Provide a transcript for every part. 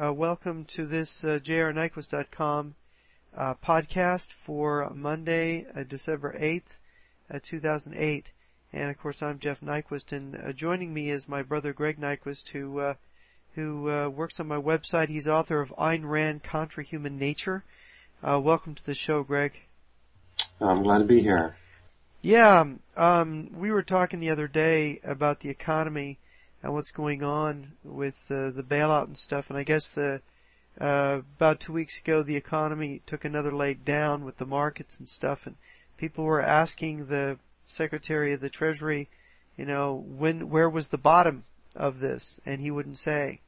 Uh, welcome to this uh, jrnyquist.com uh, podcast for Monday, uh, December 8th, uh, 2008. And of course, I'm Jeff Nyquist, and uh, joining me is my brother Greg Nyquist, who uh, who uh, works on my website. He's author of Ayn Rand Contra Human Nature. Uh, welcome to the show, Greg. I'm glad to be here. Yeah, um, we were talking the other day about the economy and what's going on with uh, the bailout and stuff, and I guess the uh, about two weeks ago the economy took another leg down with the markets and stuff, and people were asking the Secretary of the Treasury, you know, when where was the bottom of this, and he wouldn't say.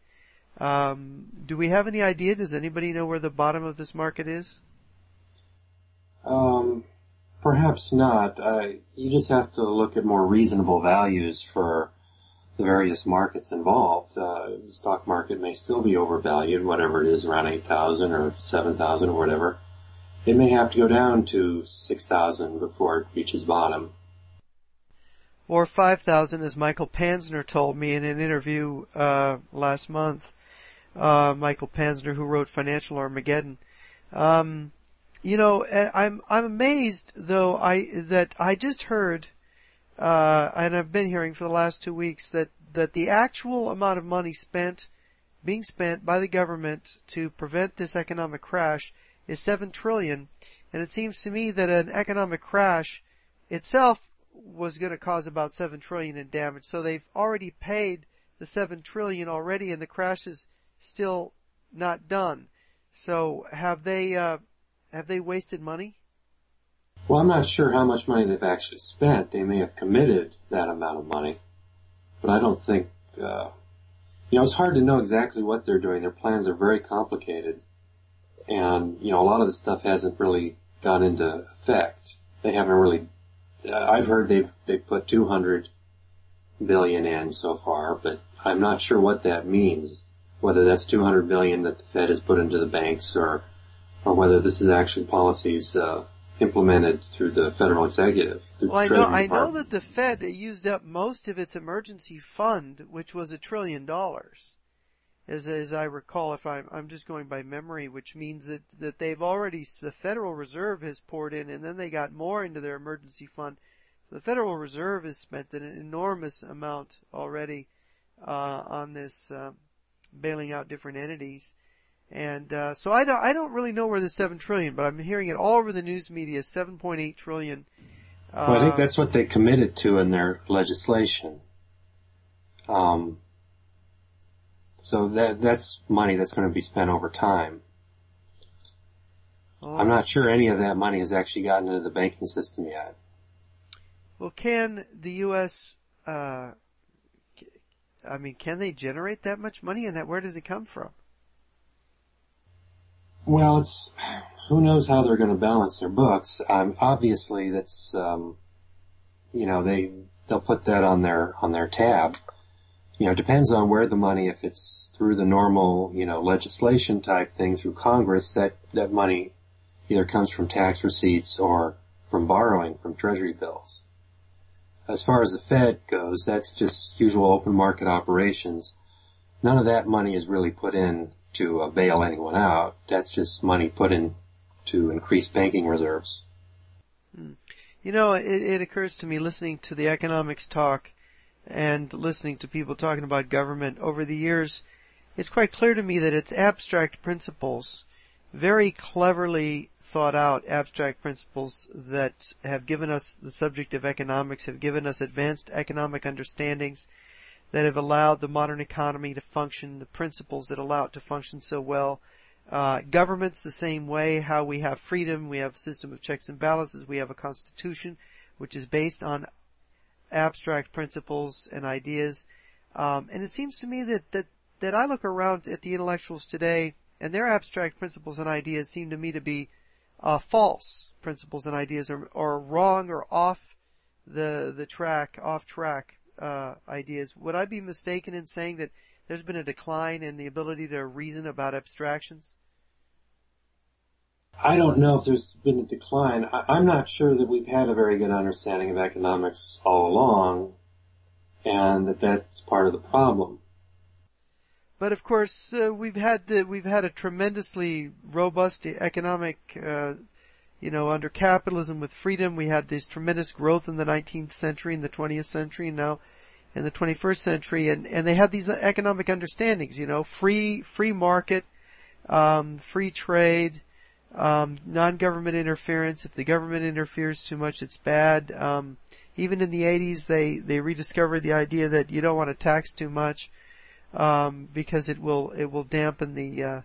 Um, do we have any idea? Does anybody know where the bottom of this market is? Um, perhaps not. Uh, you just have to look at more reasonable values for the various markets involved. Uh, the stock market may still be overvalued, whatever it is, around 8,000 or 7,000 or whatever. It may have to go down to 6,000 before it reaches bottom. Or 5,000 as Michael Panzner told me in an interview, uh, last month. Uh, Michael Panzner who wrote Financial Armageddon. Um, you know, I'm, I'm amazed though I, that I just heard uh, and I've been hearing for the last two weeks that, that the actual amount of money spent, being spent by the government to prevent this economic crash is seven trillion. And it seems to me that an economic crash itself was going to cause about seven trillion in damage. So they've already paid the seven trillion already and the crash is still not done. So have they, uh, have they wasted money? Well, I'm not sure how much money they've actually spent. They may have committed that amount of money, but I don't think, uh, you know, it's hard to know exactly what they're doing. Their plans are very complicated, and you know, a lot of the stuff hasn't really gone into effect. They haven't really. Uh, I've heard they've they've put 200 billion in so far, but I'm not sure what that means. Whether that's 200 billion that the Fed has put into the banks, or or whether this is actually policies. Uh, implemented through the federal executive. Well, I know, I know that the Fed used up most of its emergency fund, which was a trillion dollars. As, as I recall, if I'm, I'm just going by memory, which means that, that they've already, the Federal Reserve has poured in and then they got more into their emergency fund. So the Federal Reserve has spent an enormous amount already, uh, on this, uh, bailing out different entities. And uh, so I don't, I don't really know where the seven trillion, but I'm hearing it all over the news media. Seven point eight trillion. Uh, well, I think that's what they committed to in their legislation. Um, so that that's money that's going to be spent over time. Oh. I'm not sure any of that money has actually gotten into the banking system yet. Well, can the U.S. Uh, I mean, can they generate that much money, and that where does it come from? Well, it's who knows how they're going to balance their books. Um, obviously, that's um, you know they they'll put that on their on their tab. You know, it depends on where the money. If it's through the normal you know legislation type thing through Congress, that that money either comes from tax receipts or from borrowing from Treasury bills. As far as the Fed goes, that's just usual open market operations. None of that money is really put in to uh, bail anyone out. That's just money put in to increase banking reserves. Hmm. You know, it, it occurs to me listening to the economics talk and listening to people talking about government over the years, it's quite clear to me that it's abstract principles, very cleverly thought out abstract principles that have given us the subject of economics, have given us advanced economic understandings, that have allowed the modern economy to function, the principles that allow it to function so well. Uh, governments the same way, how we have freedom, we have a system of checks and balances, we have a constitution which is based on abstract principles and ideas. Um, and it seems to me that, that, that I look around at the intellectuals today and their abstract principles and ideas seem to me to be uh, false principles and ideas or, or wrong or off the, the track, off track uh, ideas. Would I be mistaken in saying that there's been a decline in the ability to reason about abstractions? I don't know if there's been a decline. I, am not sure that we've had a very good understanding of economics all along, and that that's part of the problem. but of course, uh, we've had the, we've had a tremendously robust economic, uh, you know, under capitalism with freedom, we had this tremendous growth in the 19th century and the 20th century, and now in the 21st century, and and they had these economic understandings, you know, free free market, um, free trade, um, non-government interference. If the government interferes too much, it's bad. Um, even in the 80s, they they rediscovered the idea that you don't want to tax too much um, because it will it will dampen the uh,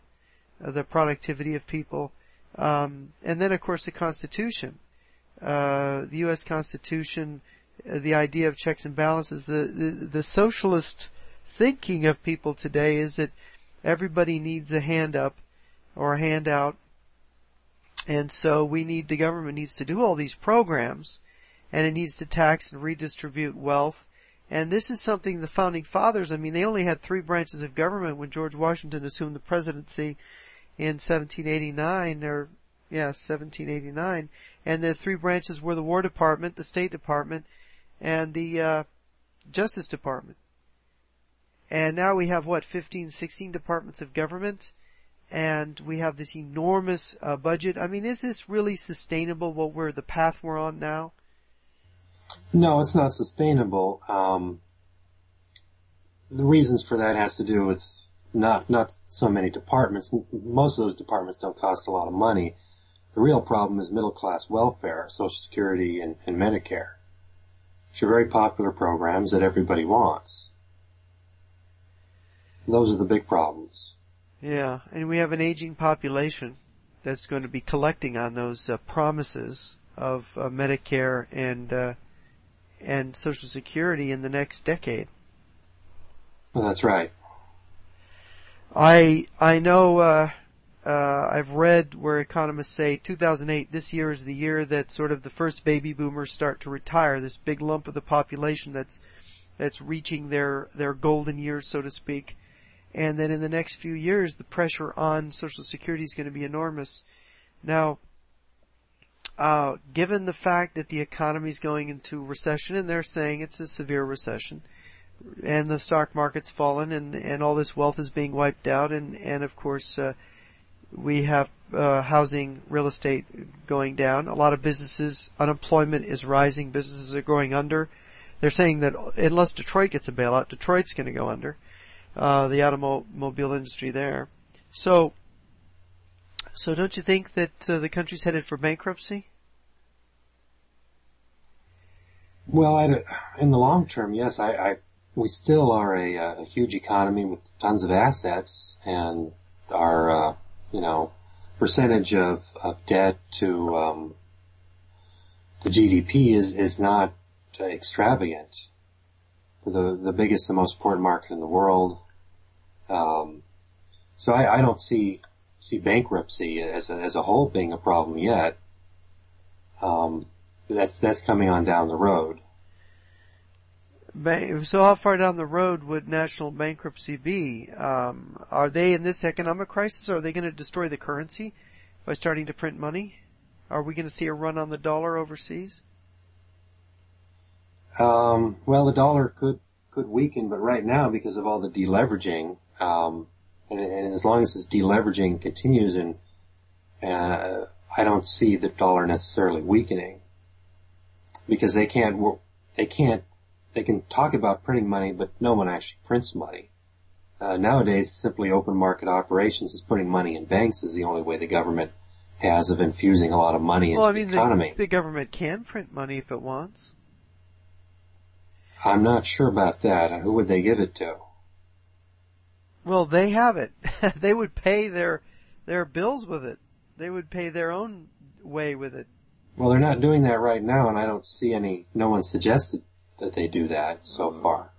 the productivity of people. Um, and then, of course, the Constitution, uh, the U.S. Constitution, uh, the idea of checks and balances. The, the the socialist thinking of people today is that everybody needs a hand up or a handout and so we need, the government needs to do all these programs and it needs to tax and redistribute wealth. And this is something the founding fathers, I mean, they only had three branches of government when George Washington assumed the presidency in 1789 or, yeah, 1789. And the three branches were the War Department, the State Department, and the, uh, Justice Department. And now we have what, 15, 16 departments of government? and we have this enormous uh, budget. I mean, is this really sustainable? What we're the path we're on now? No, it's not sustainable. Um, the reasons for that has to do with not not so many departments. Most of those departments don't cost a lot of money. The real problem is middle class welfare, Social Security, and, and Medicare, which are very popular programs that everybody wants. Those are the big problems. Yeah, and we have an aging population that's going to be collecting on those uh, promises of uh, Medicare and uh, and Social Security in the next decade. Well, that's right. I I know uh, uh, I've read where economists say 2008 this year is the year that sort of the first baby boomers start to retire. This big lump of the population that's that's reaching their their golden years, so to speak and then in the next few years, the pressure on Social Security is going to be enormous. Now, uh, given the fact that the economy is going into recession, and they're saying it's a severe recession, and the stock market's fallen, and and all this wealth is being wiped out, and and of course, uh, we have uh, housing, real estate going down. A lot of businesses, unemployment is rising. Businesses are going under. They're saying that unless Detroit gets a bailout, Detroit's going to go under uh, the automobile industry there. So, so don't you think that uh, the country's headed for bankruptcy? Well, in the long term, yes. I, I we still are a, a, huge economy with tons of assets, and our uh, you know percentage of, of debt to um, GDP is is not extravagant. The the biggest, the most important market in the world. Um, so I, I, don't see see bankruptcy as a, as a whole being a problem yet. Um, that's that's coming on down the road. So how far down the road would national bankruptcy be? Um, are they in this economic crisis? Are they going to destroy the currency by starting to print money? Are we going to see a run on the dollar overseas? Um, well, the dollar could could weaken, but right now, because of all the deleveraging, um, and, and, as long as this deleveraging continues, and uh, I don't see the dollar necessarily weakening because they can't they can't they can talk about printing money, but no one actually prints money. Uh, nowadays, simply open market operations is putting money in banks is the only way the government has of infusing a lot of money well, into I mean, the economy. The, the government can print money if it wants. I'm not sure about that. Who would they give it to? Well, they have it. they would pay their their bills with it. They would pay their own way with it. Well, they're not doing that right now, and I don't see any. No one suggested that they do that so far.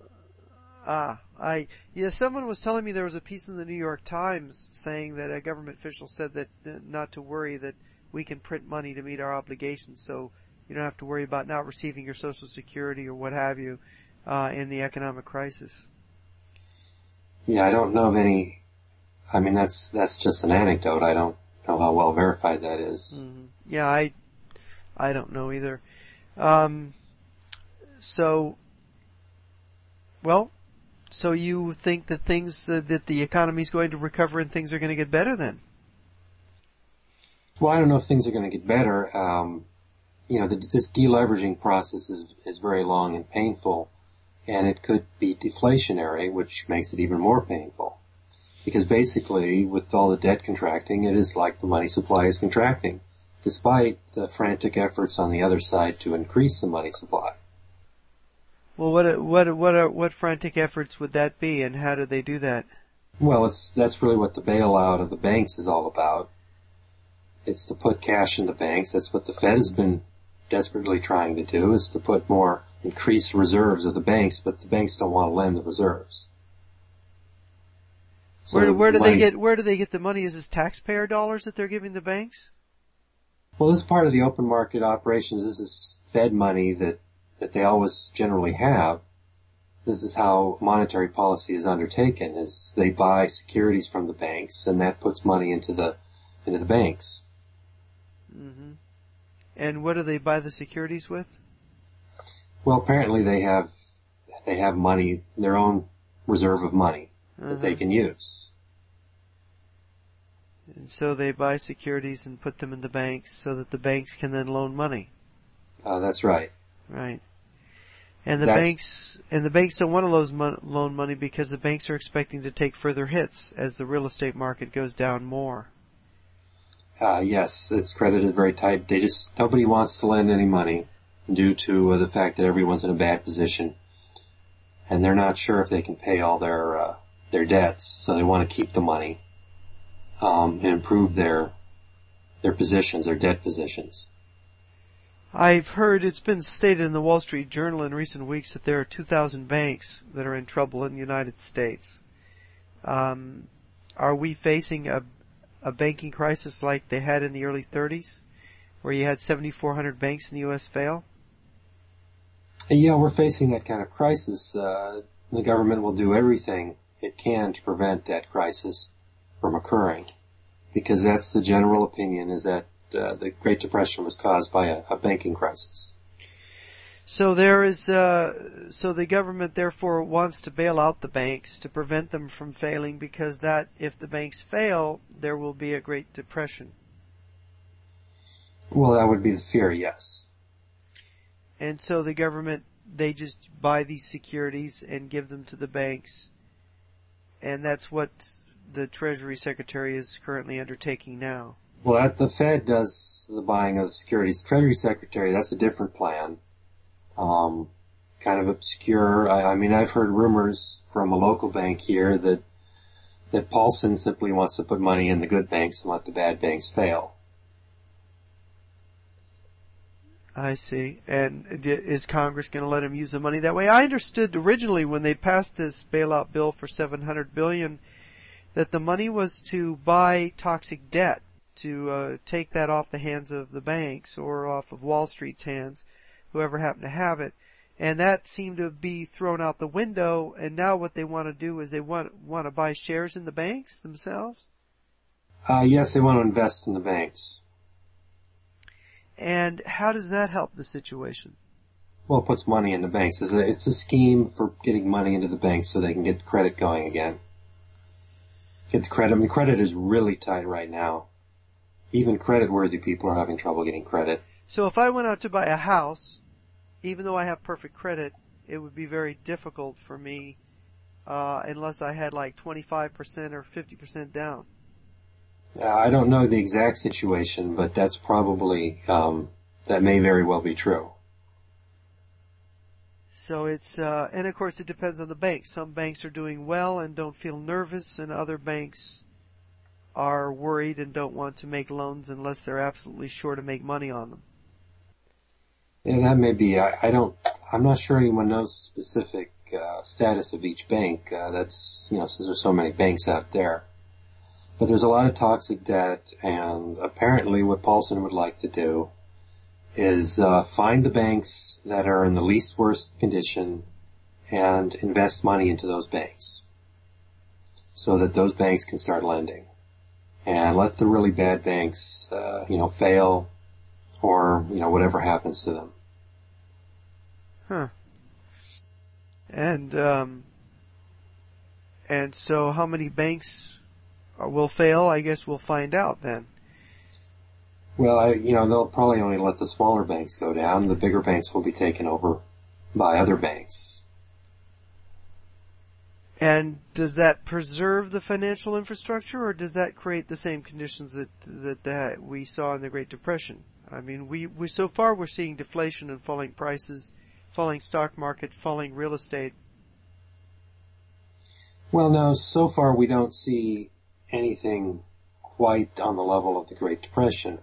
Ah, I yeah. Someone was telling me there was a piece in the New York Times saying that a government official said that uh, not to worry that we can print money to meet our obligations, so you don't have to worry about not receiving your Social Security or what have you uh, in the economic crisis. Yeah, I don't know of any. I mean, that's that's just an anecdote. I don't know how well verified that is. Mm-hmm. Yeah, I I don't know either. Um, so, well, so you think that things uh, that the economy is going to recover and things are going to get better then? Well, I don't know if things are going to get better. Um, you know, the, this deleveraging process is is very long and painful, and it could be deflationary, which makes it even more painful. Because basically, with all the debt contracting, it is like the money supply is contracting, despite the frantic efforts on the other side to increase the money supply. Well, what what what are, what frantic efforts would that be, and how do they do that? Well, it's that's really what the bailout of the banks is all about. It's to put cash in the banks. That's what the Fed has been desperately trying to do, is to put more increased reserves of the banks, but the banks don't want to lend the reserves. So where where do money, they get where do they get the money? Is this taxpayer dollars that they're giving the banks? Well, this is part of the open market operations. This is Fed money that that they always generally have. This is how monetary policy is undertaken: is they buy securities from the banks, and that puts money into the into the banks. Mm-hmm. And what do they buy the securities with? Well, apparently they have they have money, their own reserve of money uh-huh. that they uh-huh. can use. And so they buy securities and put them in the banks so that the banks can then loan money. Uh, that's right. Right. And the That's, banks and the banks don't want to loan, loan money because the banks are expecting to take further hits as the real estate market goes down more. Uh, yes, it's credit is very tight. They just nobody wants to lend any money due to uh, the fact that everyone's in a bad position, and they're not sure if they can pay all their uh, their debts. So they want to keep the money um, and improve their their positions, their debt positions. I've heard it's been stated in the Wall Street Journal in recent weeks that there are 2,000 banks that are in trouble in the United States. Um, are we facing a, a banking crisis like they had in the early 30s, where you had 7,400 banks in the U.S. fail? Yeah, we're facing that kind of crisis. Uh, the government will do everything it can to prevent that crisis from occurring, because that's the general opinion: is that uh, the Great Depression was caused by a, a banking crisis. So there is, uh, so the government therefore wants to bail out the banks to prevent them from failing because that, if the banks fail, there will be a Great Depression. Well, that would be the fear, yes. And so the government, they just buy these securities and give them to the banks. And that's what the Treasury Secretary is currently undertaking now. Well, the Fed does the buying of the securities. Treasury Secretary, that's a different plan. Um, kind of obscure. I, I mean, I've heard rumors from a local bank here that that Paulson simply wants to put money in the good banks and let the bad banks fail. I see. And is Congress going to let him use the money that way? I understood originally when they passed this bailout bill for 700 billion that the money was to buy toxic debt to uh, take that off the hands of the banks or off of Wall Street's hands, whoever happened to have it. And that seemed to be thrown out the window. And now what they want to do is they want want to buy shares in the banks themselves. Uh, yes, they want to invest in the banks. And how does that help the situation? Well, it puts money in the banks. It's a, it's a scheme for getting money into the banks so they can get credit going again. Get the credit. I mean, credit is really tight right now even credit worthy people are having trouble getting credit. So if I went out to buy a house, even though I have perfect credit, it would be very difficult for me uh, unless I had like 25% or 50% down. Uh, I don't know the exact situation, but that's probably um, that may very well be true. So it's uh, and of course it depends on the bank. Some banks are doing well and don't feel nervous, and other banks are worried and don't want to make loans unless they're absolutely sure to make money on them. Yeah, that may be. I, I don't. I'm not sure anyone knows the specific uh, status of each bank. Uh, that's you know since there's so many banks out there. But there's a lot of toxic debt, and apparently what Paulson would like to do is uh, find the banks that are in the least worst condition and invest money into those banks so that those banks can start lending and let the really bad banks, uh, you know, fail or, you know, whatever happens to them. Huh. And, um, And so how many banks will fail, I guess we'll find out then. Well, I, you know, they'll probably only let the smaller banks go down. The bigger banks will be taken over by other banks. And does that preserve the financial infrastructure, or does that create the same conditions that that, that we saw in the Great Depression? I mean, we, we so far we're seeing deflation and falling prices, falling stock market, falling real estate. Well, no, so far we don't see anything quite on the level of the Great Depression.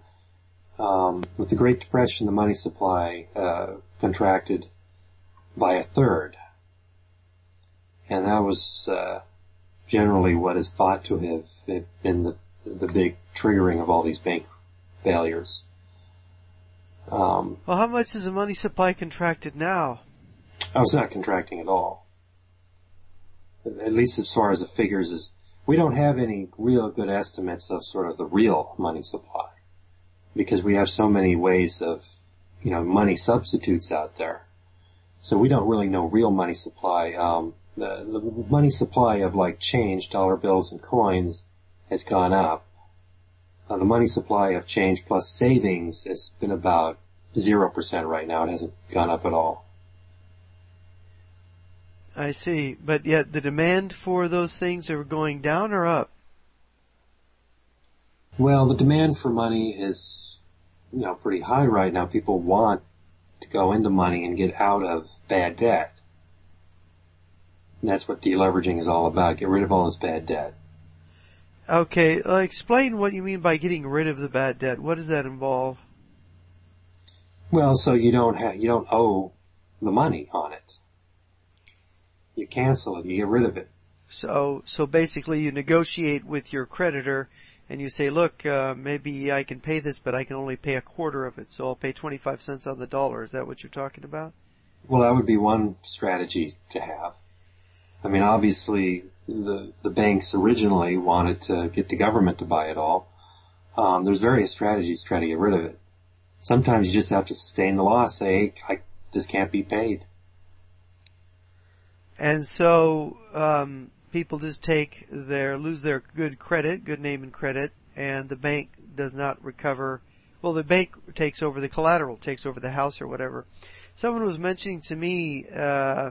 Um, with the Great Depression, the money supply uh, contracted by a third, and that was uh, generally what is thought to have been the the big triggering of all these bank failures. Um, well, how much is the money supply contracted now? I was not contracting at all. At least as far as the figures is, we don't have any real good estimates of sort of the real money supply because we have so many ways of, you know, money substitutes out there. So we don't really know real money supply. Um, the, the money supply of like change, dollar bills and coins has gone up. Uh, the money supply of change plus savings has been about 0% right now. It hasn't gone up at all. I see. But yet the demand for those things are going down or up? Well, the demand for money is, you know, pretty high right now. People want to go into money and get out of bad debt. And that's what deleveraging is all about. Get rid of all this bad debt. Okay, uh, explain what you mean by getting rid of the bad debt. What does that involve? Well, so you don't have, you don't owe the money on it. You cancel it, you get rid of it. So, so basically you negotiate with your creditor and you say, look, uh, maybe I can pay this, but I can only pay a quarter of it, so I'll pay 25 cents on the dollar. Is that what you're talking about? Well, that would be one strategy to have. I mean, obviously, the the banks originally wanted to get the government to buy it all. Um, there's various strategies to try to get rid of it. Sometimes you just have to sustain the loss. Say, hey, this can't be paid. And so um, people just take their lose their good credit, good name and credit, and the bank does not recover. Well, the bank takes over the collateral, takes over the house or whatever. Someone was mentioning to me uh,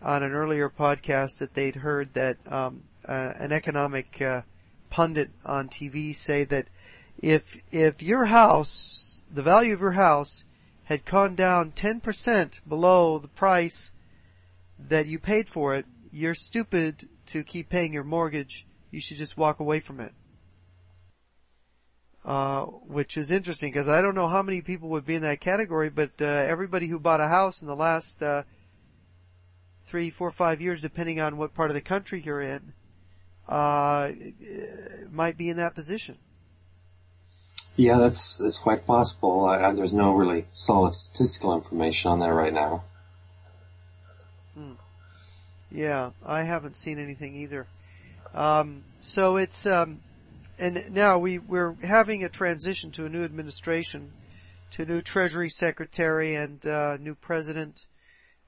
on an earlier podcast that they'd heard that um, uh, an economic uh, pundit on TV say that if if your house, the value of your house, had gone down 10% below the price that you paid for it, you're stupid to keep paying your mortgage. You should just walk away from it. Uh, which is interesting because I don't know how many people would be in that category, but uh, everybody who bought a house in the last uh, three, four, five years, depending on what part of the country you're in, uh, might be in that position. Yeah, that's that's quite possible. I, I, there's no really solid statistical information on that right now. Hmm. Yeah, I haven't seen anything either. Um, so it's um, and now we we're having a transition to a new administration, to a new Treasury Secretary and uh, new President.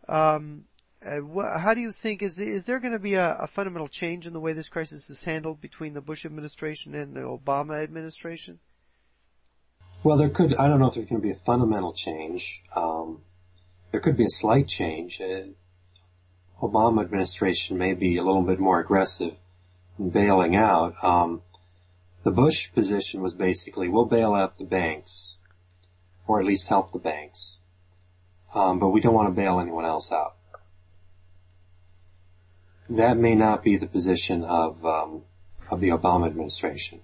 Um, uh, how do you think is is there going to be a, a, fundamental change in the way this crisis is handled between the Bush administration and the Obama administration? Well, there could. I don't know if there's going to be a fundamental change. Um, there could be a slight change. Uh, Obama administration may be a little bit more aggressive in bailing out. Um, the Bush position was basically we'll bail out the banks, or at least help the banks, um, but we don't want to bail anyone else out that may not be the position of um, of the Obama administration.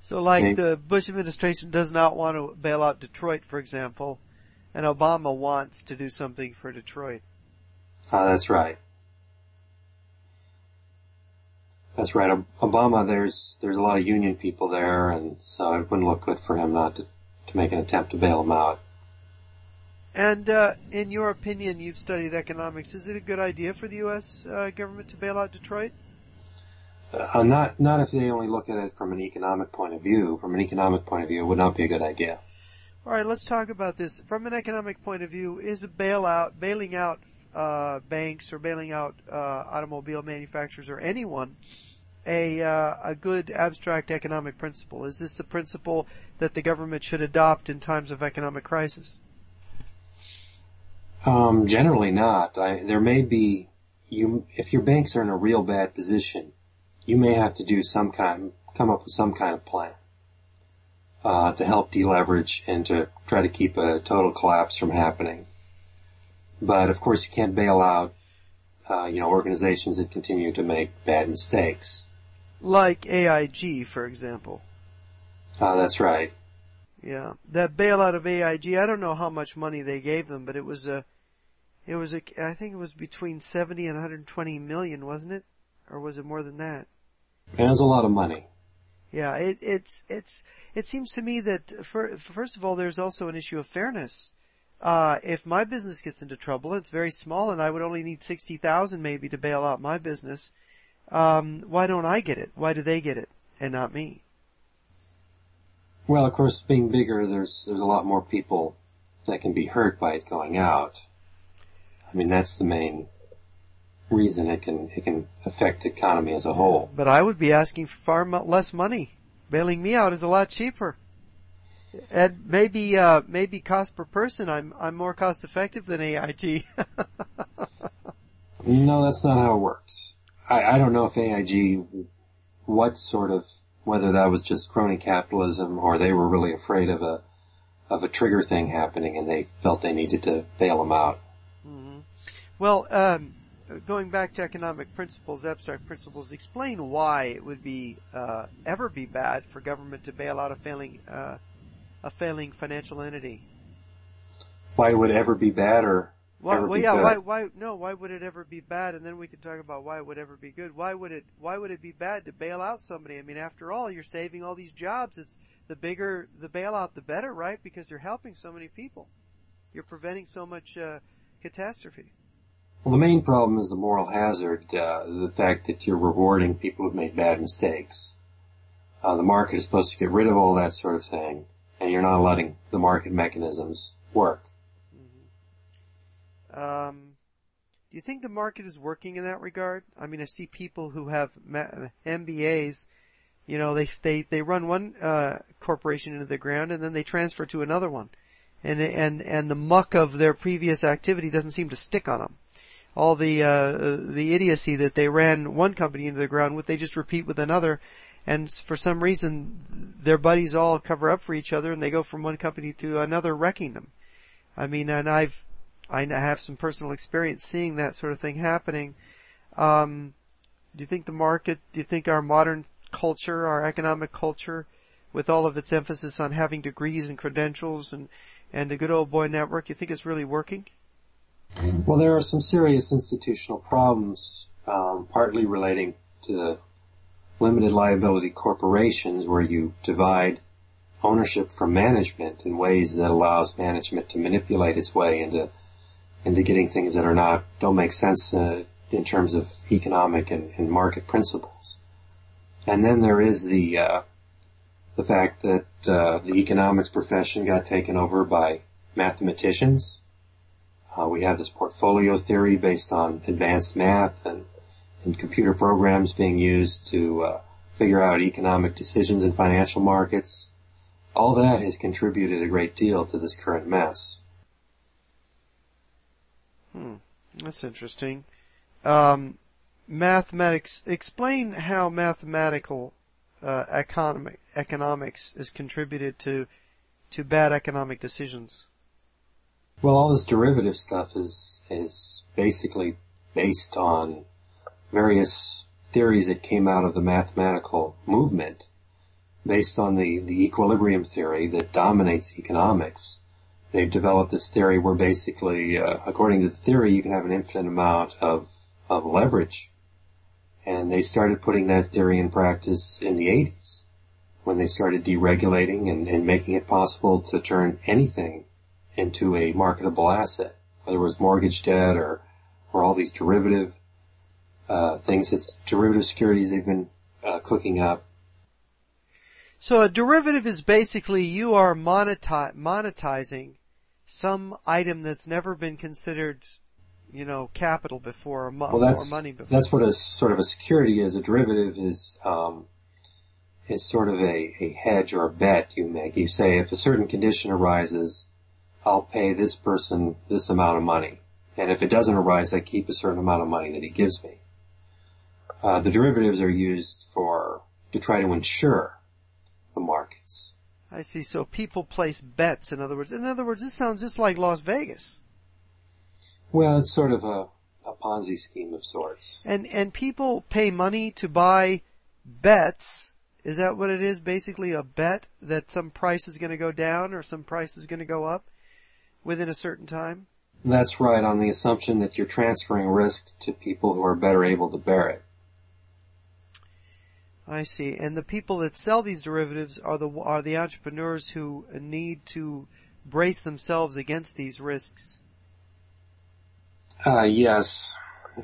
So, like the Bush administration does not want to bail out Detroit, for example, and Obama wants to do something for Detroit. Uh, that's right. That's right. Obama, there's there's a lot of union people there, and so it wouldn't look good for him not to to make an attempt to bail them out. And uh, in your opinion, you've studied economics. Is it a good idea for the U.S. Uh, government to bail out Detroit? Uh, not not if they only look at it from an economic point of view. From an economic point of view, it would not be a good idea. All right, let's talk about this from an economic point of view. Is a bailout, bailing out uh, banks or bailing out uh, automobile manufacturers or anyone a uh, a good abstract economic principle? Is this the principle that the government should adopt in times of economic crisis? Um, generally not. I, there may be you if your banks are in a real bad position, you may have to do some kind come up with some kind of plan uh, to help deleverage and to try to keep a total collapse from happening. But of course, you can't bail out, uh, you know, organizations that continue to make bad mistakes. Like AIG, for example. Uh, that's right. Yeah, that bailout of AIG. I don't know how much money they gave them, but it was a, it was a. I think it was between seventy and 120 million, wasn't it? Or was it more than that? It was a lot of money. Yeah, it, it's it's it seems to me that for, first of all, there's also an issue of fairness. Uh, if my business gets into trouble, it's very small, and I would only need sixty thousand maybe to bail out my business. Um, why don't I get it? Why do they get it and not me? Well, of course, being bigger, there's there's a lot more people that can be hurt by it going out. I mean, that's the main reason it can it can affect the economy as a whole. But I would be asking for far less money. Bailing me out is a lot cheaper. And maybe uh, maybe cost per person, I'm I'm more cost effective than AIG. no, that's not how it works. I, I don't know if AIG, what sort of whether that was just crony capitalism or they were really afraid of a of a trigger thing happening and they felt they needed to bail them out. Well, um, going back to economic principles, abstract principles, explain why it would be uh, ever be bad for government to bail out a failing uh, a failing financial entity. Why would it ever be bad, or why, well, yeah, why, why, no, why would it ever be bad? And then we can talk about why it would ever be good. Why would it, why would it be bad to bail out somebody? I mean, after all, you're saving all these jobs. It's the bigger the bailout, the better, right? Because you're helping so many people. You're preventing so much uh, catastrophe. Well, the main problem is the moral hazard, uh, the fact that you're rewarding people who've made bad mistakes. Uh, the market is supposed to get rid of all that sort of thing, and you're not letting the market mechanisms work. Mm-hmm. Um, do you think the market is working in that regard? I mean, I see people who have MBAs. You know, they they they run one uh, corporation into the ground, and then they transfer to another one, and and and the muck of their previous activity doesn't seem to stick on them all the uh, the idiocy that they ran one company into the ground with, they just repeat with another, and for some reason their buddies all cover up for each other, and they go from one company to another, wrecking them. I mean, and I've I have some personal experience seeing that sort of thing happening. Um, do you think the market? Do you think our modern culture, our economic culture, with all of its emphasis on having degrees and credentials and and the good old boy network, you think it's really working? Well, there are some serious institutional problems, um, partly relating to limited liability corporations where you divide ownership from management in ways that allows management to manipulate its way into into getting things that are not don't make sense uh, in terms of economic and, and, market principles. And then there is the uh, the fact that uh, the economics profession got taken over by mathematicians uh, we have this portfolio theory based on advanced math and, and computer programs being used to uh, figure out economic decisions in financial markets. All that has contributed a great deal to this current mess. Hmm, that's interesting. Um, mathematics. Explain how mathematical uh, economic, economics is contributed to to bad economic decisions. Well, all this derivative stuff is is basically based on various theories that came out of the mathematical movement, based on the, the equilibrium theory that dominates economics. They've developed this theory where basically, uh, according to the theory, you can have an infinite amount of, of leverage. And they started putting that theory in practice in the 80s when they started deregulating and, and making it possible to turn anything into a marketable asset, whether it was mortgage debt or, or all these derivative uh, things that's derivative securities they've been uh, cooking up. So a derivative is basically you are moneti- monetizing some item that's never been considered you know, capital before, mo- Well, that's more money before. that's what a sort of a security is. A derivative is um, is sort of a, a hedge or a bet you make. You say if a certain condition arises, I'll pay this person this amount of money, and if it doesn't arise, I keep a certain amount of money that he gives me. Uh, the derivatives are used for to try to insure the markets. I see. So people place bets. In other words, in other words, this sounds just like Las Vegas. Well, it's sort of a, a Ponzi scheme of sorts. And and people pay money to buy bets. Is that what it is? Basically, a bet that some price is going to go down or some price is going to go up within a certain time. That's right, on the assumption that you're transferring risk to people who are better able to bear it. I see. And the people that sell these derivatives are the are the entrepreneurs who need to brace themselves against these risks. Uh, yes,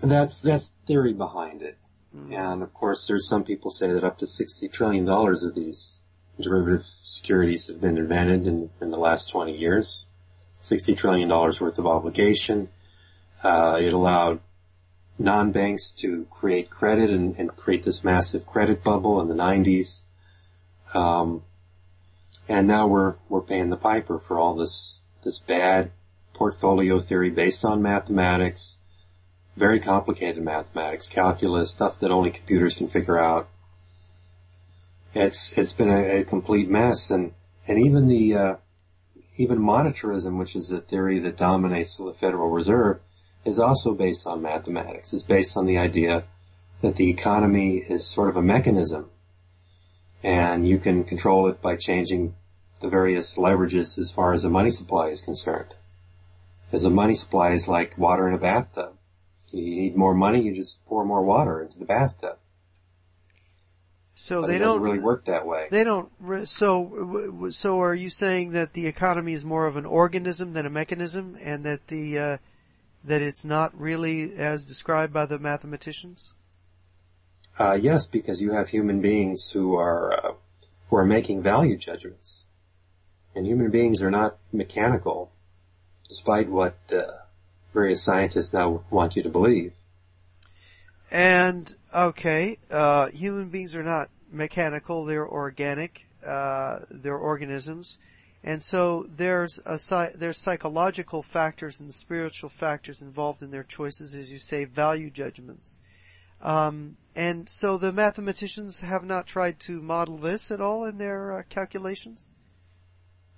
that's that's theory behind it, and of course, there's some people say that up to sixty trillion dollars of these derivative securities have been invented in, in the last twenty years. Sixty trillion dollars worth of obligation. Uh, it allowed non-banks to create credit and, and create this massive credit bubble in the 90s. Um, and now we're we're paying the piper for all this this bad portfolio theory based on mathematics, very complicated mathematics, calculus, stuff that only computers can figure out. It's it's been a, a complete mess, and and even the uh, even monetarism, which is a theory that dominates the Federal Reserve, is also based on mathematics. It's based on the idea that the economy is sort of a mechanism, and you can control it by changing the various leverages as far as the money supply is concerned. As the money supply is like water in a bathtub. You need more money, you just pour more water into the bathtub. So But they it don't really work that way. They don't. So, so are you saying that the economy is more of an organism than a mechanism, and that the uh, that it's not really as described by the mathematicians? Uh, yes, because you have human beings who are uh, who are making value judgments, and human beings are not mechanical, despite what uh, various scientists now want you to believe. And okay, uh, human beings are not mechanical; they're organic. Uh, they're organisms, and so there's a there's psychological factors and spiritual factors involved in their choices, as you say, value judgments. Um, and so the mathematicians have not tried to model this at all in their uh, calculations.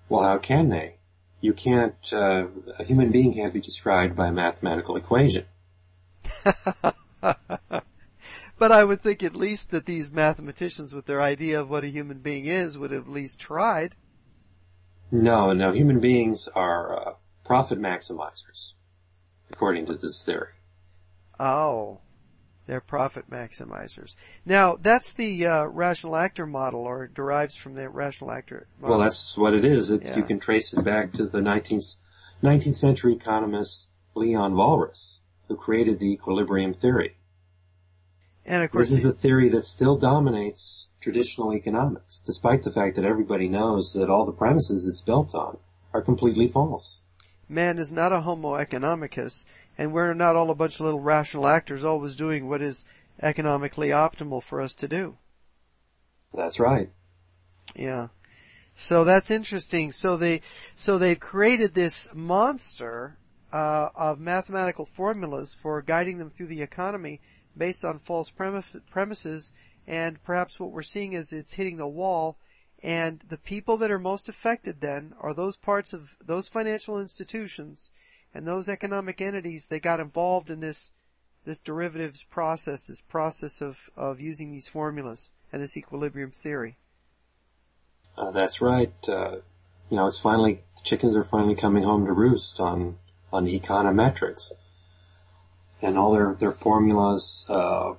Well, how can they? You can't. Uh, a human being can't be described by a mathematical equation. But I would think at least that these mathematicians, with their idea of what a human being is, would have at least tried. No, no. Human beings are uh, profit maximizers, according to this theory. Oh, they're profit maximizers. Now, that's the uh, rational actor model, or derives from the rational actor model. Well, that's what it is. It, Yeah. You can trace it back to the 19th, 19th century economist Leon Walras, who created the equilibrium theory. and of course, This is a theory that still dominates traditional economics, despite the fact that everybody knows that all the premises it's built on are completely false. man is not a homo economicus, and we're not all a bunch of little rational actors always doing what is economically optimal for us to do. That's right. Yeah. So that's interesting. So they, so they've created this monster, uh, of mathematical formulas for guiding them through the economy based on false premise, premises. And perhaps what we're seeing is it's hitting the wall. And the people that are most affected then are those parts of those financial institutions and those economic entities that got involved in this, this derivatives process, this process of, of using these formulas and this equilibrium theory. Uh, that's right. Uh, you know, it's finally, the chickens are finally coming home to roost on, on econometrics. And all their, their formulas, uh,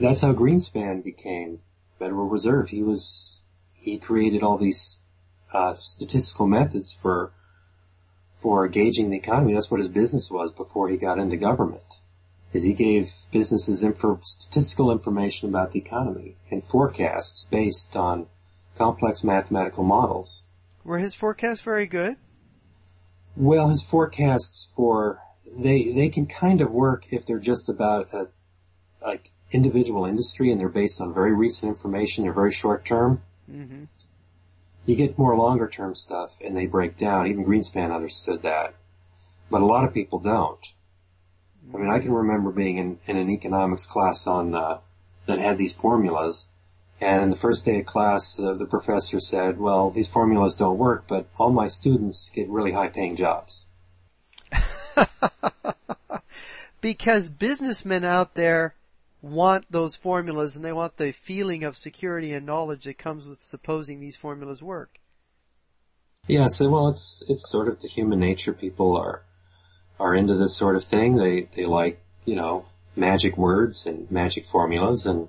that's how Greenspan became Federal Reserve. He was, he created all these, uh, statistical methods for, for gauging the economy. That's what his business was before he got into government. Is he gave businesses info, statistical information about the economy and forecasts based on complex mathematical models. Were his forecasts very good? Well, his forecasts for they they can kind of work if they're just about a like individual industry and they're based on very recent information. They're very short term. Mm-hmm. You get more longer term stuff and they break down. Even Greenspan understood that, but a lot of people don't. I mean, I can remember being in, in an economics class on uh, that had these formulas, and in the first day of class, uh, the professor said, "Well, these formulas don't work, but all my students get really high-paying jobs." because businessmen out there want those formulas and they want the feeling of security and knowledge that comes with supposing these formulas work. Yeah, so well, it's it's sort of the human nature. People are are into this sort of thing. They they like you know magic words and magic formulas, and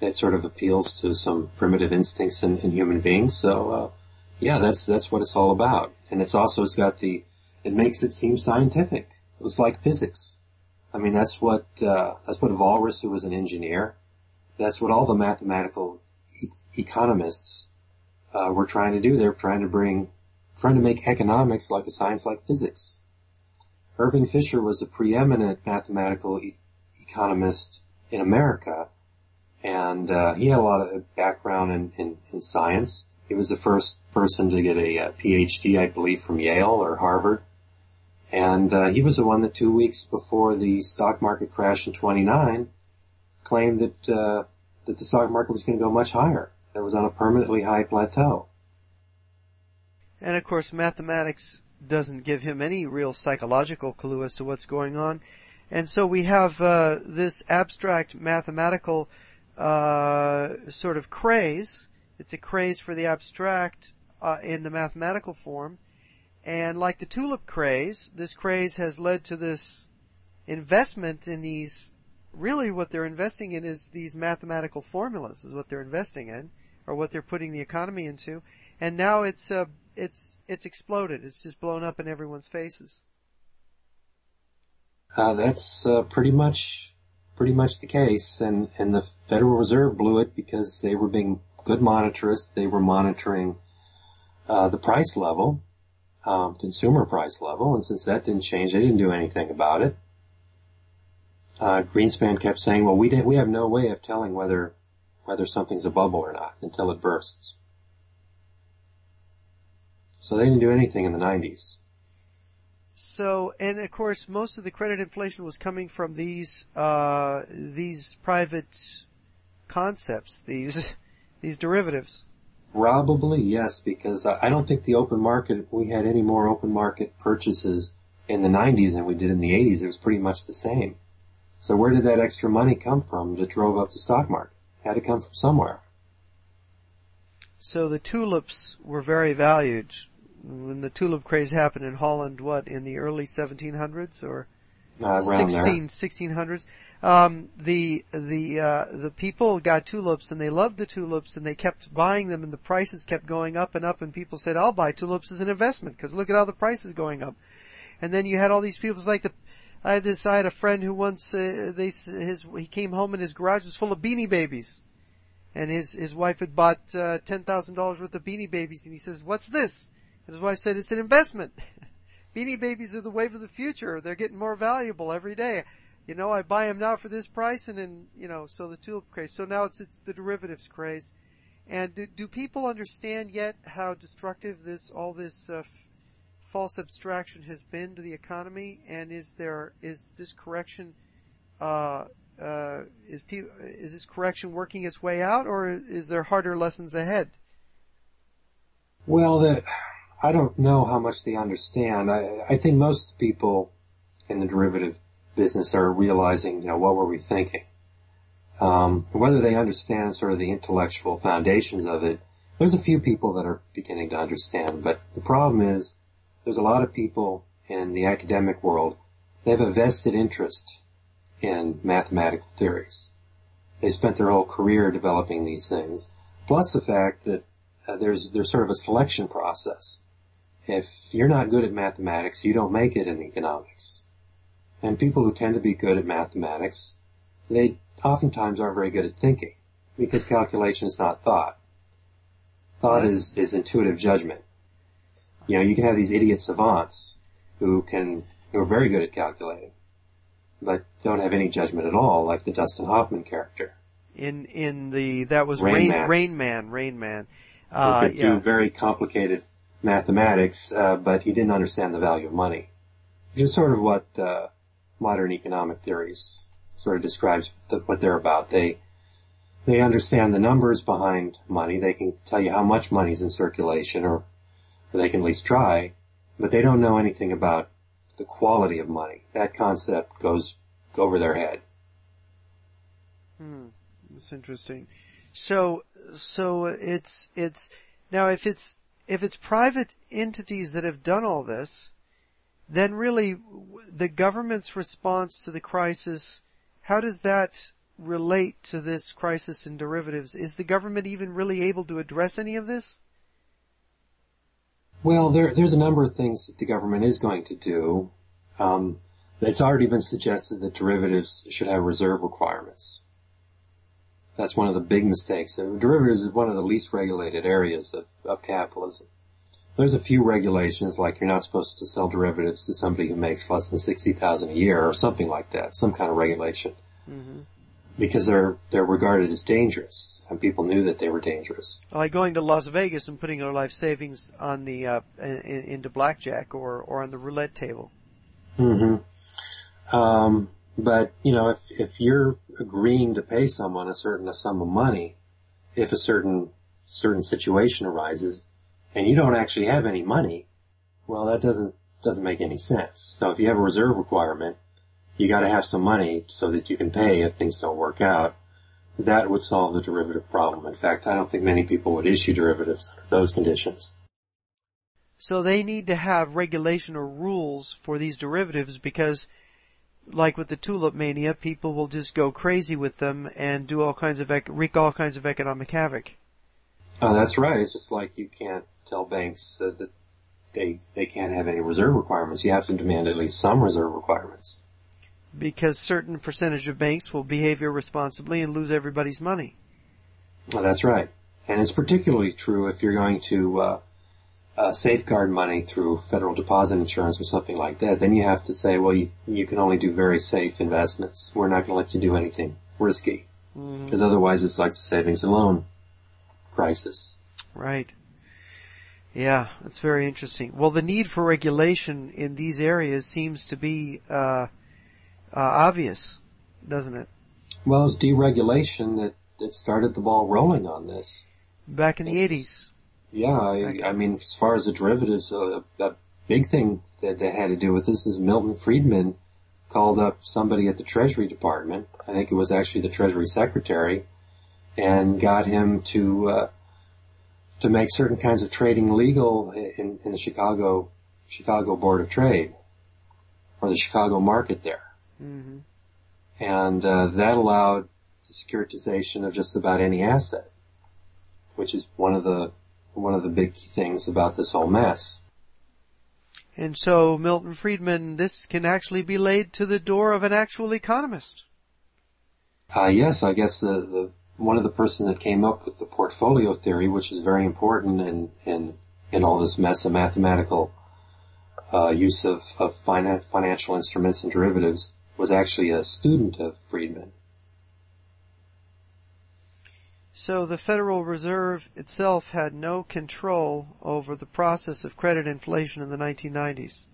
it sort of appeals to some primitive instincts in, in human beings. So uh, yeah, that's that's what it's all about. And it's also it's got the it makes it seem scientific. It's like physics. I mean, that's what uh, that's what Walras, who was an engineer, that's what all the mathematical e- economists uh, were trying to do. They're trying to bring, trying to make economics like a science like physics. Irving Fisher was a preeminent mathematical e- economist in America, and uh, he had a lot of background in, in, in, science. He was the first person to get a, a PhD, I believe, from Yale or Harvard. And uh, he was the one that two weeks before the stock market crash in 29 claimed that uh, that the stock market was going to go much higher. It was on a permanently high plateau. And of course, mathematics doesn't give him any real psychological clue as to what's going on. And so we have uh, this abstract mathematical uh, sort of craze. It's a craze for the abstract uh, in the mathematical form. And like the tulip craze, this craze has led to this investment in these, really what they're investing in is these mathematical formulas is what they're investing in, or what they're putting the economy into. And now it's, uh, it's, it's exploded. It's just blown up in everyone's faces. Uh, that's, uh, pretty much, pretty much the case. And, and the Federal Reserve blew it because they were being good monetarists. They were monitoring, uh, the price level um, consumer price level, and since that didn't change, they didn't do anything about it. Uh, Greenspan kept saying, "Well, we we have no way of telling whether whether something's a bubble or not until it bursts." So they didn't do anything in the 90s. So, and of course, most of the credit inflation was coming from these uh, these private concepts, these these derivatives. Probably yes, because I don't think the open market, we had any more open market purchases in the 90s than we did in the 80s. It was pretty much the same. So where did that extra money come from that drove up the stock market? It had to come from somewhere. So the tulips were very valued when the tulip craze happened in Holland, what, in the early 1700s or uh, 16, 1600s? um, the the uh, the people got tulips and they loved the tulips and they kept buying them and the prices kept going up and up and people said I'll buy tulips as an investment because look at how the price is going up, and then you had all these people like the I had this I had a friend who once uh, they his he came home and his garage was full of beanie babies, and his his wife had bought uh, ten thousand dollars worth of beanie babies and he says what's this? His wife said it's an investment. beanie babies are the wave of the future. They're getting more valuable every day you know, I buy them now for this price and then, you know, so the tulip craze. So now it's, it's the derivatives craze. And do, do people understand yet how destructive this, all this, uh, f- false abstraction has been to the economy? And is there, is this correction, uh, uh, is pe- is this correction working its way out or is there harder lessons ahead? Well, the, I don't know how much they understand. I, I think most people in the derivative business are realizing, you know, what were we thinking? Um, whether they understand sort of the intellectual foundations of it, there's a few people that are beginning to understand, but the problem is there's a lot of people in the academic world, they have a vested interest in mathematical theories. They spent their whole career developing these things, plus the fact that uh, there's, there's sort of a selection process. If you're not good at mathematics, you don't make it in economics. And people who tend to be good at mathematics, they oftentimes aren't very good at thinking because calculation is not thought. Thought is, is intuitive judgment. You know, you can have these idiot savants who can, who are very good at calculating, but don't have any judgment at all, like the Dustin Hoffman character. In in the that was Rain Rain Man. Rain Man Rain Man. Who Uh, could yeah. do very complicated mathematics, uh, but he didn't understand the value of money, which is sort of what uh, modern economic theories sort of describes the, what they're about. They they understand the numbers behind money. They can tell you how much money's in circulation, or, or they can at least try, but they don't know anything about the quality of money. That concept goes over their head. Hmm. That's interesting. So, so it's, it's, now if it's, if it's private entities that have done all this, then really the government's response to the crisis, how does that relate to this crisis in derivatives? Is the government even really able to address any of this? Well, there, there's a number of things that the government is going to do. Um, it's already been suggested that derivatives should have reserve requirements. That's one of the big mistakes. Derivatives is one of the least regulated areas of, of capitalism. There's a few regulations, like you're not supposed to sell derivatives to somebody who makes less than sixty thousand a year, or something like that. Some kind of regulation, because they're they're regarded as dangerous, and people knew that they were dangerous. Like going to Las Vegas and putting your life savings on the, uh, in, into blackjack or, or on the roulette table. hmm Um, but you know, if if you're agreeing to pay someone a certain sum of money, if a certain certain situation arises, and you don't actually have any money, well, that doesn't doesn't make any sense. So if you have a reserve requirement, you got to have some money so that you can pay if things don't work out. That would solve the derivative problem. In fact, I don't think many people would issue derivatives under those conditions. So they need to have regulation or rules for these derivatives because like with the tulip mania, people will just go crazy with them and do all kinds of, ec- wreak all kinds of economic havoc. Oh, that's right. It's just like you can't tell banks uh, that they they can't have any reserve requirements. You have to demand at least some reserve requirements. Because certain percentage of banks will behave irresponsibly and lose everybody's money. Well, that's right. And it's particularly true if you're going to uh, uh, safeguard money through federal deposit insurance or something like that. Then you have to say, well, you you can only do very safe investments. We're not going to let you do anything risky because otherwise it's like the savings and loan crisis. Right. Yeah, that's very interesting. Well, the need for regulation in these areas seems to be uh, uh, obvious, doesn't it? Well, it's deregulation that that started the ball rolling on this. Back in the 80s. Yeah, I, I mean, as far as the derivatives, uh, a big thing that, that had to do with this is Milton Friedman called up somebody at the Treasury Department. I think it was actually the Treasury Secretary, and got him to uh, to make certain kinds of trading legal in, in the Chicago Chicago Board of Trade or the Chicago market there, hmm and uh, that allowed the securitization of just about any asset, which is one of the one of the big things about this whole mess. And so Milton Friedman, this can actually be laid to the door of an actual economist. Uh, yes, I guess the, the one of the person that came up with the portfolio theory, which is very important in in, in all this mess of mathematical uh, use of of finan- financial instruments and derivatives, was actually a student of Friedman. So the Federal Reserve itself had no control over the process of credit inflation in the 1990s.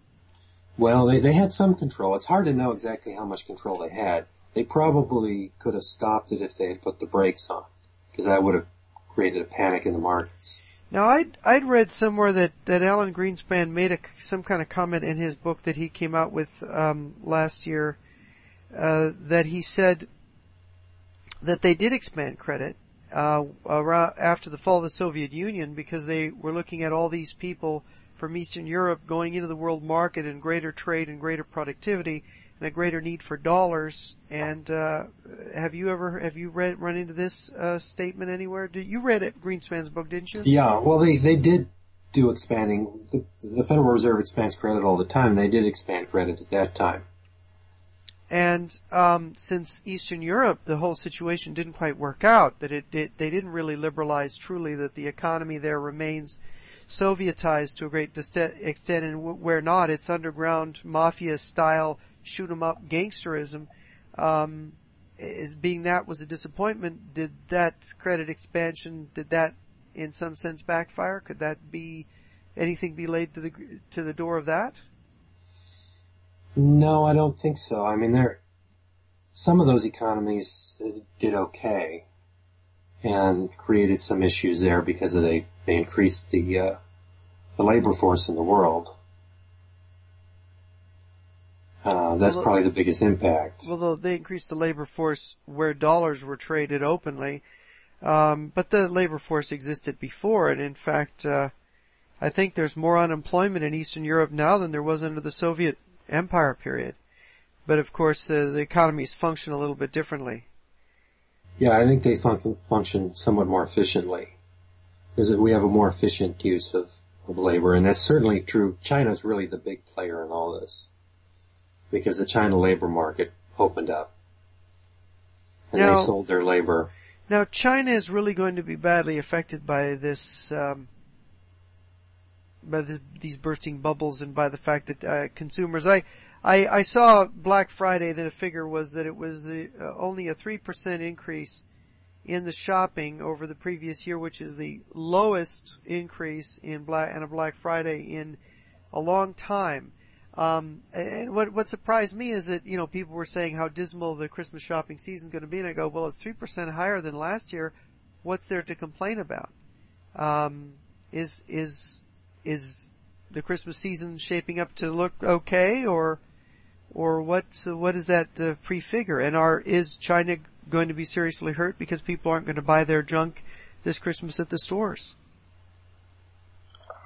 Well, they they had some control. It's hard to know exactly how much control they had. They probably could have stopped it if they had put the brakes on, because that would have created a panic in the markets. Now I'd, I'd read somewhere that, that Alan Greenspan made a, some kind of comment in his book that he came out with, um, last year, uh, that he said that they did expand credit, uh, around, after the fall of the Soviet Union because they were looking at all these people from Eastern Europe going into the world market and greater trade and greater productivity and a greater need for dollars. And uh, have you ever have you read run into this uh, statement anywhere? Did you read it, Greenspan's book, didn't you? Yeah, well, they, they did do expanding. The, the Federal Reserve expands credit all the time. They did expand credit at that time. And um, since Eastern Europe, the whole situation didn't quite work out. That it, it, they didn't really liberalize truly. That the economy there remains Sovietized to a great extent, and where not, it's underground mafia style shoot 'em up gangsterism. Um, is being that was a disappointment. Did that credit expansion? Did that, in some sense, backfire? Could that be anything be laid to the to the door of that? No, I don't think so. I mean, there, some of those economies did okay and created some issues there because of they, they increased the, uh, the labor force in the world. Uh, that's well, probably the biggest impact. Well, they increased the labor force where dollars were traded openly, um, but the labor force existed before, and in fact, uh, I think there's more unemployment in Eastern Europe now than there was under the Soviet Empire period. But of course, uh, the economies function a little bit differently. Yeah, I think they function, function somewhat more efficiently. Because we have a more efficient use of, of labor, and that's certainly true. China's really the big player in all this. Because the China labor market opened up. And now, they sold their labor. Now China is really going to be badly affected by this, um, by the, these bursting bubbles and by the fact that uh, consumers. I, I I saw Black Friday that a figure was that it was the, uh, only a three percent increase in the shopping over the previous year, which is the lowest increase in Black and a Black Friday in a long time. Um, and what what surprised me is that you know people were saying how dismal the Christmas shopping season is going to be, and I go, well, it's three percent higher than last year. What's there to complain about? Um, is is is the Christmas season shaping up to look okay, or or what what does that uh, prefigure? And are is China going to be seriously hurt because people aren't going to buy their junk this Christmas at the stores?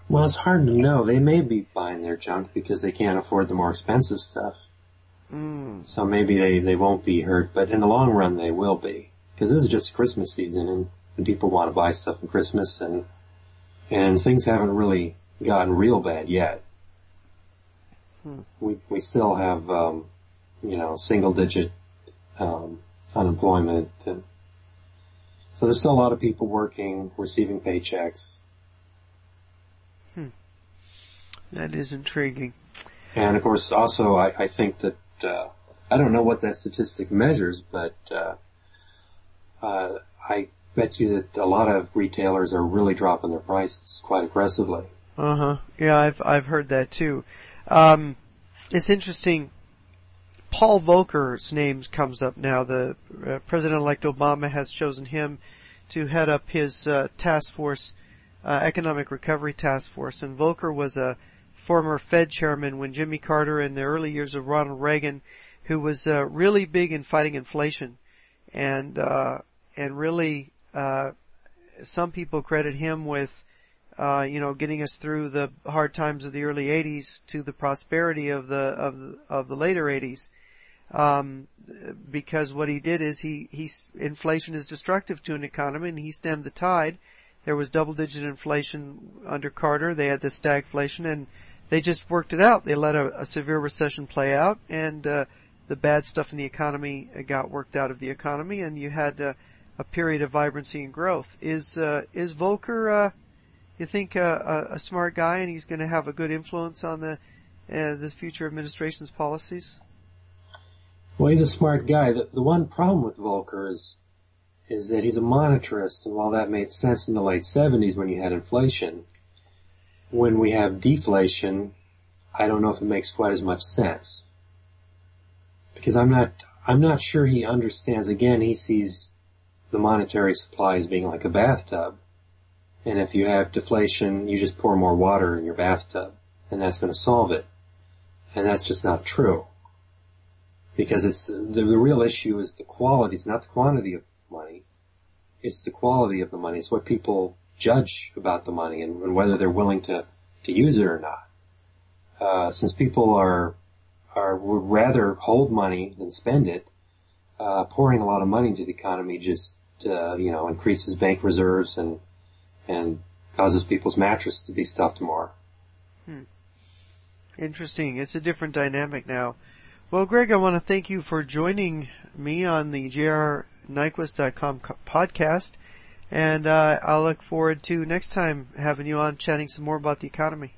Well, it's hard to know. They may be buying their junk because they can't afford the more expensive stuff. Mm. So maybe they, they won't be hurt, but in the long run they will be. Because this is just Christmas season and, and people want to buy stuff for Christmas and, and things haven't really gotten real bad yet. Hmm. We we still have um, you know single digit um, unemployment, and so there's still a lot of people working, receiving paychecks. Hmm. That is intriguing. And of course, also I, I think that uh, I don't know what that statistic measures, but uh, uh, I bet you that a lot of retailers are really dropping their prices quite aggressively. Uh huh. Yeah, I've I've heard that too. Um, it's interesting. Paul Volcker's name comes up now. The uh, President-elect Obama has chosen him to head up his uh, task force, uh, economic recovery task force. And Volcker was a former Fed chairman when Jimmy Carter in the early years of Ronald Reagan, who was uh, really big in fighting inflation, and uh, and really uh, some people credit him with uh, you know, getting us through the hard times of the early 80s to the prosperity of the, of, of the later 80s. Um, because what he did is he, he, inflation is destructive to an economy and he stemmed the tide. There was double digit inflation under Carter. They had the stagflation and they just worked it out. They let a, a severe recession play out and, uh, the bad stuff in the economy got worked out of the economy and you had, uh, a period of vibrancy and growth. Is, uh, is Volcker, uh, you think uh, a, a smart guy and he's going to have a good influence on the uh, the future administration's policies? Well, he's a smart guy. The, the one problem with Volcker is is that he's a monetarist, and while that made sense in the late '70s when you had inflation, when we have deflation, I don't know if it makes quite as much sense because I'm not I'm not sure he understands. Again, he sees the monetary supply as being like a bathtub and if you have deflation, you just pour more water in your bathtub and that's going to solve it. And that's just not true. Because it's, the, the real issue is the quality, it's not the quantity of money. It's the quality of the money. It's what people judge about the money and, and whether they're willing to, to use it or not. Uh, since people are, are, would rather hold money than spend it, uh, pouring a lot of money into the economy just, uh, you know, increases bank reserves and and causes people's mattress to be stuffed more. Hmm. Interesting. It's a different dynamic now. Well, Greg, I want to thank you for joining me on the jrnyquist.com podcast. And uh, I'll look forward to next time having you on chatting some more about the economy.